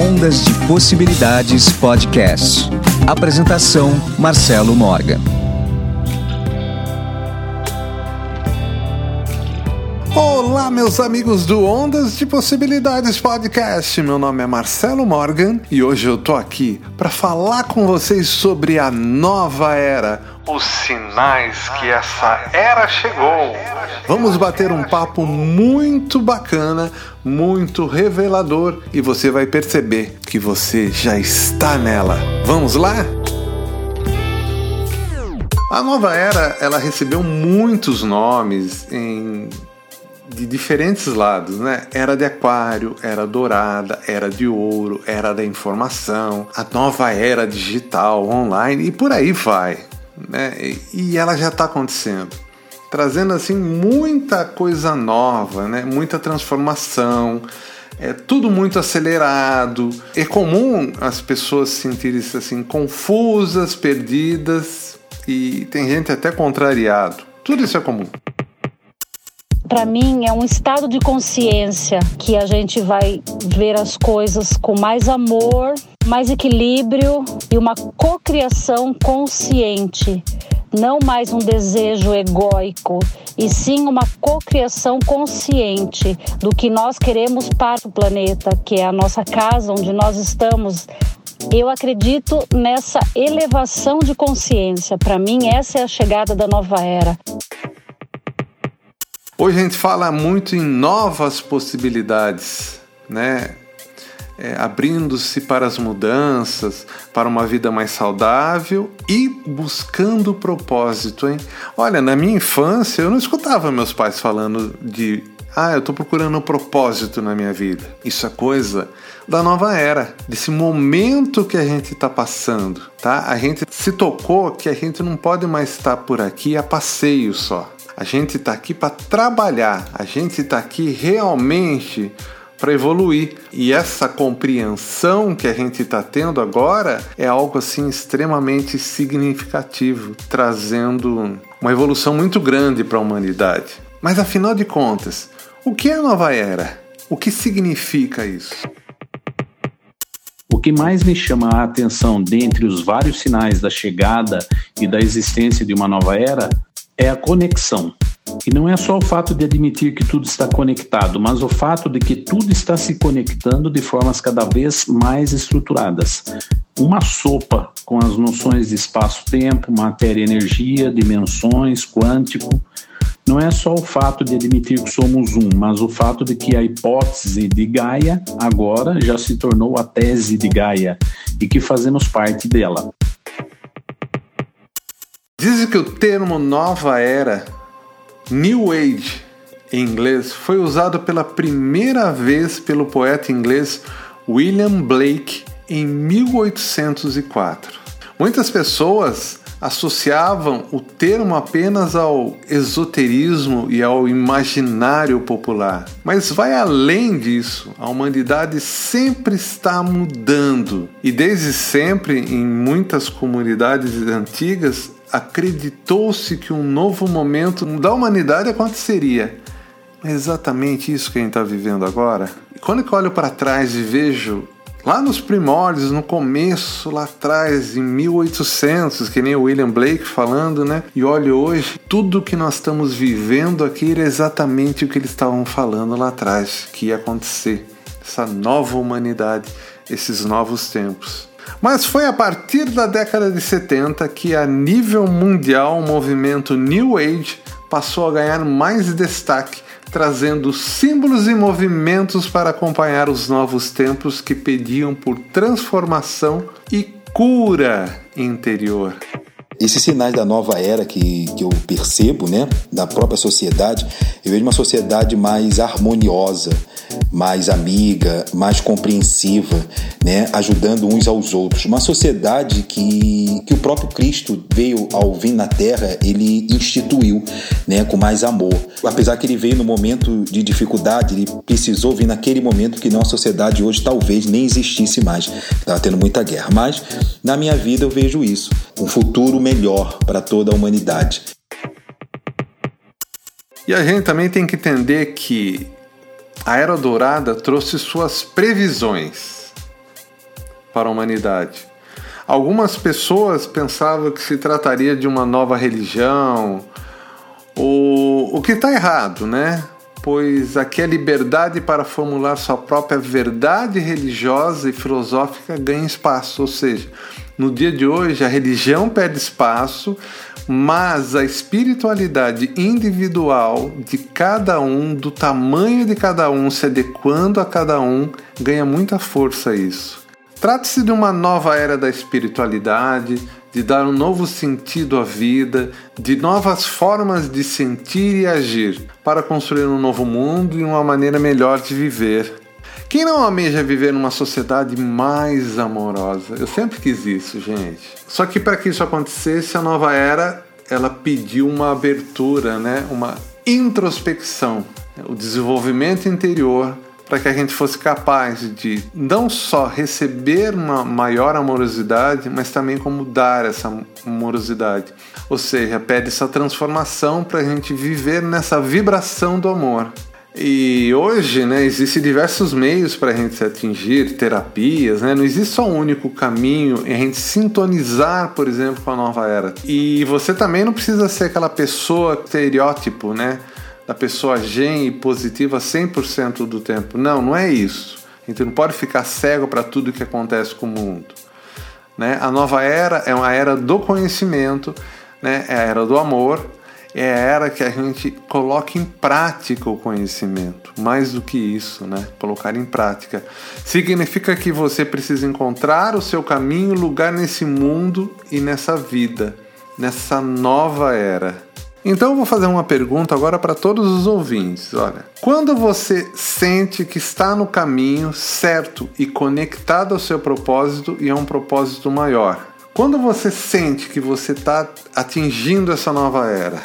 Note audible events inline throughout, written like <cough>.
Ondas de Possibilidades Podcast. Apresentação: Marcelo Morgan. Olá, meus amigos do Ondas de Possibilidades Podcast. Meu nome é Marcelo Morgan e hoje eu tô aqui para falar com vocês sobre a nova era, os sinais que essa era chegou. Vamos bater um papo muito bacana, muito revelador e você vai perceber que você já está nela. Vamos lá? A nova era, ela recebeu muitos nomes em de diferentes lados, né? Era de aquário, era dourada, era de ouro, era da informação, a nova era digital, online e por aí vai, né? E ela já está acontecendo, trazendo assim muita coisa nova, né? Muita transformação. É tudo muito acelerado. É comum as pessoas se sentirem assim confusas, perdidas e tem gente até contrariado. Tudo isso é comum para mim é um estado de consciência que a gente vai ver as coisas com mais amor, mais equilíbrio e uma cocriação consciente. Não mais um desejo egóico, e sim uma cocriação consciente do que nós queremos para o planeta, que é a nossa casa onde nós estamos eu acredito nessa elevação de consciência. Para mim, essa é a chegada da nova era. Hoje a gente fala muito em novas possibilidades, né? É, abrindo-se para as mudanças, para uma vida mais saudável e buscando propósito, hein? Olha, na minha infância eu não escutava meus pais falando de ah, eu estou procurando um propósito na minha vida. Isso é coisa da nova era, desse momento que a gente está passando, tá? A gente se tocou que a gente não pode mais estar por aqui a passeio só. A gente está aqui para trabalhar, a gente está aqui realmente para evoluir. E essa compreensão que a gente está tendo agora é algo assim extremamente significativo, trazendo uma evolução muito grande para a humanidade. Mas afinal de contas, o que é a nova era? O que significa isso? O que mais me chama a atenção dentre os vários sinais da chegada e da existência de uma nova era é a conexão. E não é só o fato de admitir que tudo está conectado, mas o fato de que tudo está se conectando de formas cada vez mais estruturadas. Uma sopa com as noções de espaço-tempo, matéria energia, dimensões, quântico. Não é só o fato de admitir que somos um, mas o fato de que a hipótese de Gaia agora já se tornou a tese de Gaia e que fazemos parte dela. Dizem que o termo nova era, New Age em inglês, foi usado pela primeira vez pelo poeta inglês William Blake em 1804. Muitas pessoas associavam o termo apenas ao esoterismo e ao imaginário popular. Mas vai além disso. A humanidade sempre está mudando e desde sempre em muitas comunidades antigas acreditou-se que um novo momento da humanidade aconteceria. É exatamente isso que a gente está vivendo agora. Quando eu olho para trás e vejo lá nos primórdios, no começo, lá atrás, em 1800, que nem o William Blake falando, né? E olho hoje, tudo que nós estamos vivendo aqui era exatamente o que eles estavam falando lá atrás, que ia acontecer. Essa nova humanidade, esses novos tempos. Mas foi a partir da década de 70 que, a nível mundial, o movimento New Age passou a ganhar mais destaque, trazendo símbolos e movimentos para acompanhar os novos tempos que pediam por transformação e cura interior. Esses sinais da nova era que, que eu percebo, né, da própria sociedade, eu vejo uma sociedade mais harmoniosa, mais amiga, mais compreensiva, né, ajudando uns aos outros. Uma sociedade que, que o próprio Cristo veio ao vir na Terra, ele instituiu, né, com mais amor. Apesar que ele veio no momento de dificuldade, ele precisou vir naquele momento que nossa sociedade hoje talvez nem existisse mais. Estava tendo muita guerra. Mas na minha vida eu vejo isso, um futuro melhor para toda a humanidade. E a gente também tem que entender que a Era Dourada trouxe suas previsões. para a humanidade. Algumas pessoas pensavam que se trataria de uma nova religião, o, o que está errado, né? Pois aqui a liberdade para formular sua própria verdade religiosa e filosófica ganha espaço, ou seja, no dia de hoje a religião perde espaço, mas a espiritualidade individual de cada um, do tamanho de cada um, se adequando a cada um, ganha muita força isso. Trata-se de uma nova era da espiritualidade, de dar um novo sentido à vida, de novas formas de sentir e agir, para construir um novo mundo e uma maneira melhor de viver. Quem não almeja viver numa sociedade mais amorosa? Eu sempre quis isso, gente. Só que para que isso acontecesse, a nova era ela pediu uma abertura, né? uma introspecção, o desenvolvimento interior para que a gente fosse capaz de não só receber uma maior amorosidade, mas também como dar essa amorosidade. Ou seja, pede essa transformação para a gente viver nessa vibração do amor. E hoje, né, existem diversos meios para a gente se atingir, terapias, né? Não existe só um único caminho em a gente sintonizar, por exemplo, com a nova era. E você também não precisa ser aquela pessoa estereótipo, né? da pessoa gen e positiva 100% do tempo. Não, não é isso. A gente não pode ficar cego para tudo que acontece com o mundo. Né? A nova era é uma era do conhecimento, né? é a era do amor, é a era que a gente coloca em prática o conhecimento. Mais do que isso, né? colocar em prática. Significa que você precisa encontrar o seu caminho, lugar nesse mundo e nessa vida, nessa nova era. Então eu vou fazer uma pergunta agora para todos os ouvintes. Olha, quando você sente que está no caminho certo e conectado ao seu propósito e a um propósito maior, quando você sente que você está atingindo essa nova era?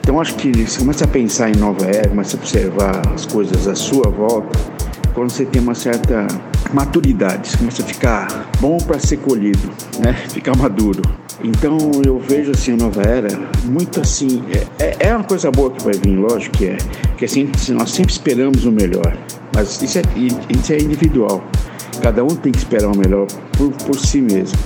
Então acho que você começa a pensar em nova era, começa a observar as coisas à sua volta, quando você tem uma certa maturidade, você começa a ficar bom para ser colhido, né? <laughs> Ficar maduro. Então eu vejo assim a nova era muito assim. É, é, é uma coisa boa que vai vir, lógico que é. Que assim, nós sempre esperamos o melhor. Mas isso é, isso é individual. Cada um tem que esperar o melhor por, por si mesmo.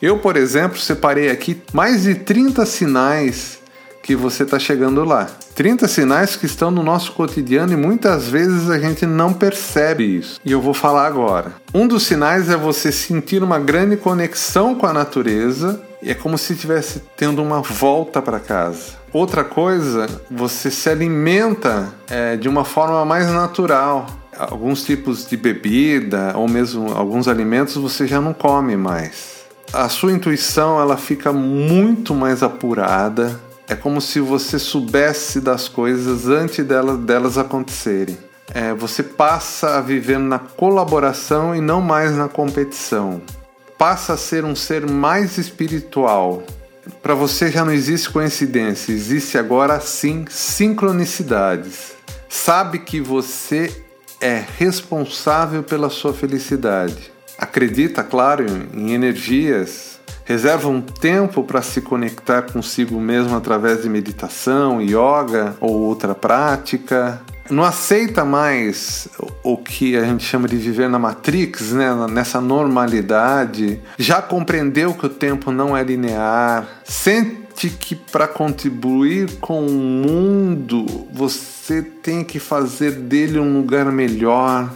Eu, por exemplo, separei aqui mais de 30 sinais que você está chegando lá. 30 sinais que estão no nosso cotidiano e muitas vezes a gente não percebe isso. E eu vou falar agora. Um dos sinais é você sentir uma grande conexão com a natureza e é como se estivesse tendo uma volta para casa. Outra coisa, você se alimenta é, de uma forma mais natural. Alguns tipos de bebida ou mesmo alguns alimentos você já não come mais. A sua intuição ela fica muito mais apurada, é como se você soubesse das coisas antes delas, delas acontecerem. É, você passa a viver na colaboração e não mais na competição. Passa a ser um ser mais espiritual. Para você já não existe coincidência, existe agora sim sincronicidades. Sabe que você é responsável pela sua felicidade. Acredita, claro, em energias Reserva um tempo para se conectar consigo mesmo através de meditação, yoga ou outra prática. Não aceita mais o que a gente chama de viver na Matrix, né? nessa normalidade. Já compreendeu que o tempo não é linear. Sente que para contribuir com o mundo você tem que fazer dele um lugar melhor,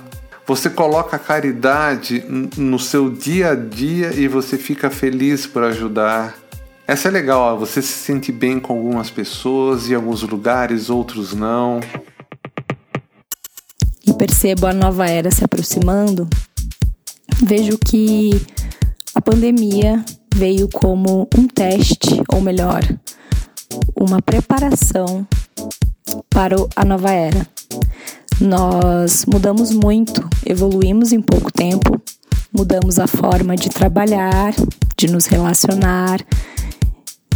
você coloca a caridade no seu dia a dia e você fica feliz por ajudar. Essa é legal, ó, você se sente bem com algumas pessoas em alguns lugares, outros não. E percebo a nova era se aproximando. Vejo que a pandemia veio como um teste, ou melhor, uma preparação para a nova era. Nós mudamos muito, evoluímos em pouco tempo, mudamos a forma de trabalhar, de nos relacionar,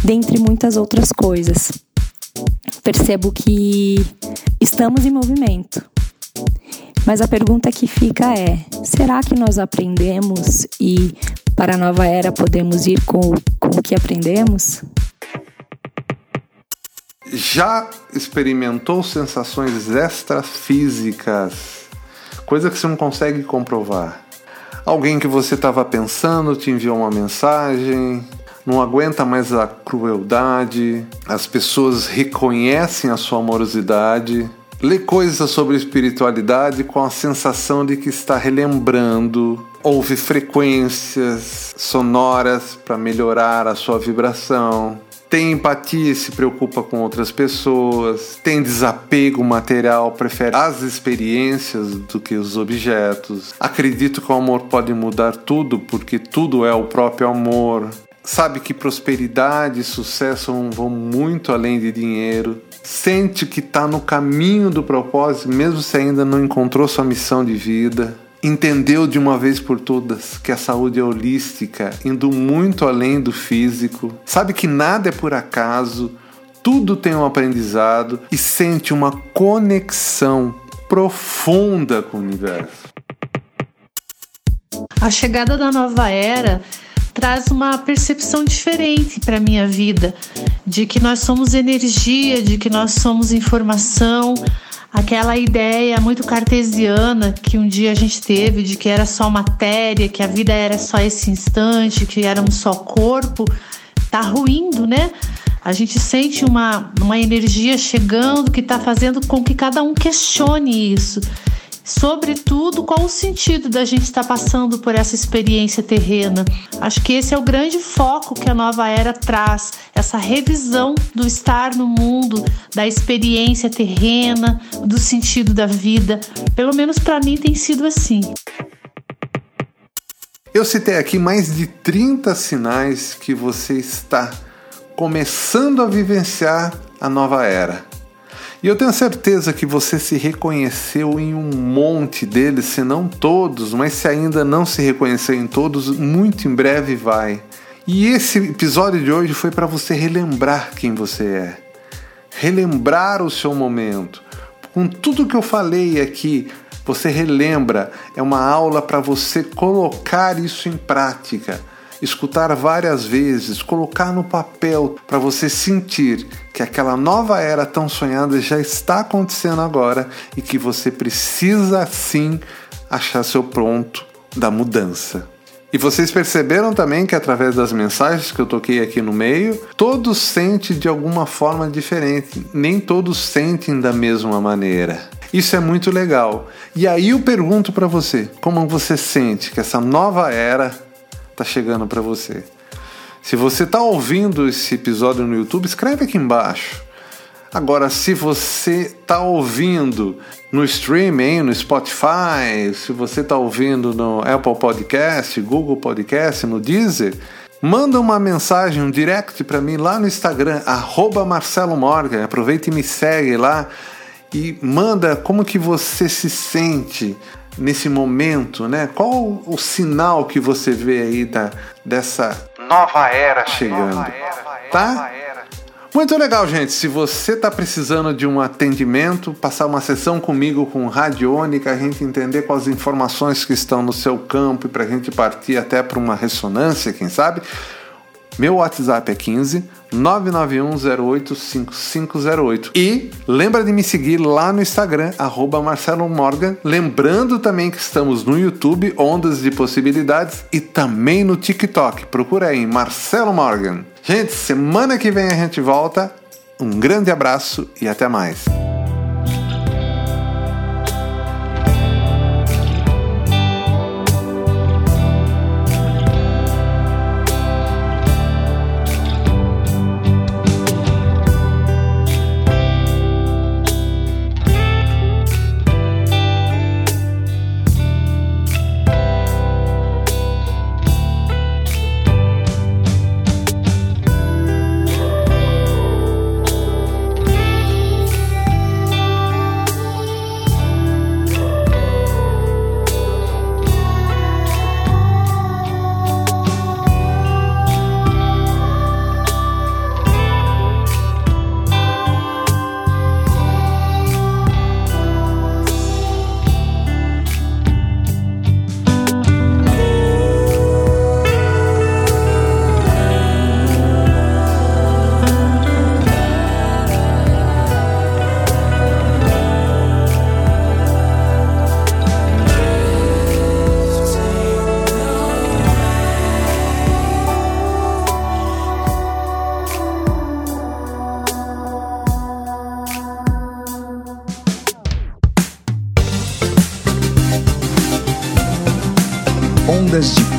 dentre muitas outras coisas. Percebo que estamos em movimento. Mas a pergunta que fica é: será que nós aprendemos e para a nova era podemos ir com, com o que aprendemos? Já experimentou sensações extrafísicas coisa que você não consegue comprovar. Alguém que você estava pensando te enviou uma mensagem, não aguenta mais a crueldade, as pessoas reconhecem a sua amorosidade. Lê coisas sobre espiritualidade com a sensação de que está relembrando, ouve frequências sonoras para melhorar a sua vibração tem empatia e se preocupa com outras pessoas, tem desapego material, prefere as experiências do que os objetos. Acredito que o amor pode mudar tudo porque tudo é o próprio amor. Sabe que prosperidade e sucesso vão muito além de dinheiro. Sente que está no caminho do propósito, mesmo se ainda não encontrou sua missão de vida entendeu de uma vez por todas que a saúde é holística, indo muito além do físico, sabe que nada é por acaso, tudo tem um aprendizado e sente uma conexão profunda com o universo. A chegada da nova era traz uma percepção diferente para minha vida, de que nós somos energia, de que nós somos informação, aquela ideia muito cartesiana que um dia a gente teve de que era só matéria, que a vida era só esse instante, que éramos só corpo, tá ruindo, né? A gente sente uma, uma energia chegando que está fazendo com que cada um questione isso Sobretudo, qual o sentido da gente estar passando por essa experiência terrena? Acho que esse é o grande foco que a nova era traz, essa revisão do estar no mundo, da experiência terrena, do sentido da vida. Pelo menos para mim tem sido assim. Eu citei aqui mais de 30 sinais que você está começando a vivenciar a nova era. E eu tenho certeza que você se reconheceu em um monte deles, se não todos, mas se ainda não se reconheceu em todos, muito em breve vai. E esse episódio de hoje foi para você relembrar quem você é, relembrar o seu momento. Com tudo que eu falei aqui, você relembra, é uma aula para você colocar isso em prática escutar várias vezes, colocar no papel para você sentir que aquela nova era tão sonhada já está acontecendo agora e que você precisa sim achar seu pronto da mudança. E vocês perceberam também que através das mensagens que eu toquei aqui no meio, todos sentem de alguma forma diferente, nem todos sentem da mesma maneira. Isso é muito legal. E aí eu pergunto para você, como você sente que essa nova era está chegando para você. Se você está ouvindo esse episódio no YouTube, escreve aqui embaixo. Agora, se você está ouvindo no streaming, no Spotify, se você está ouvindo no Apple Podcast, Google Podcast, no Deezer, manda uma mensagem, um direct para mim lá no Instagram, arroba Marcelo Morgan. Aproveita e me segue lá e manda como que você se sente nesse momento, né? Qual o sinal que você vê aí da, dessa nova era chegando? Tá? Muito legal, gente. Se você está precisando de um atendimento, passar uma sessão comigo com radiônica, a gente entender quais informações que estão no seu campo e para a gente partir até para uma ressonância, quem sabe, meu WhatsApp é 15 991085508. E lembra de me seguir lá no Instagram, arroba Marcelo Morgan. Lembrando também que estamos no YouTube, Ondas de Possibilidades, e também no TikTok. Procura aí, Marcelo Morgan. Gente, semana que vem a gente volta. Um grande abraço e até mais.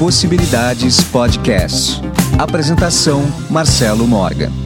Possibilidades Podcast. Apresentação: Marcelo Morgan.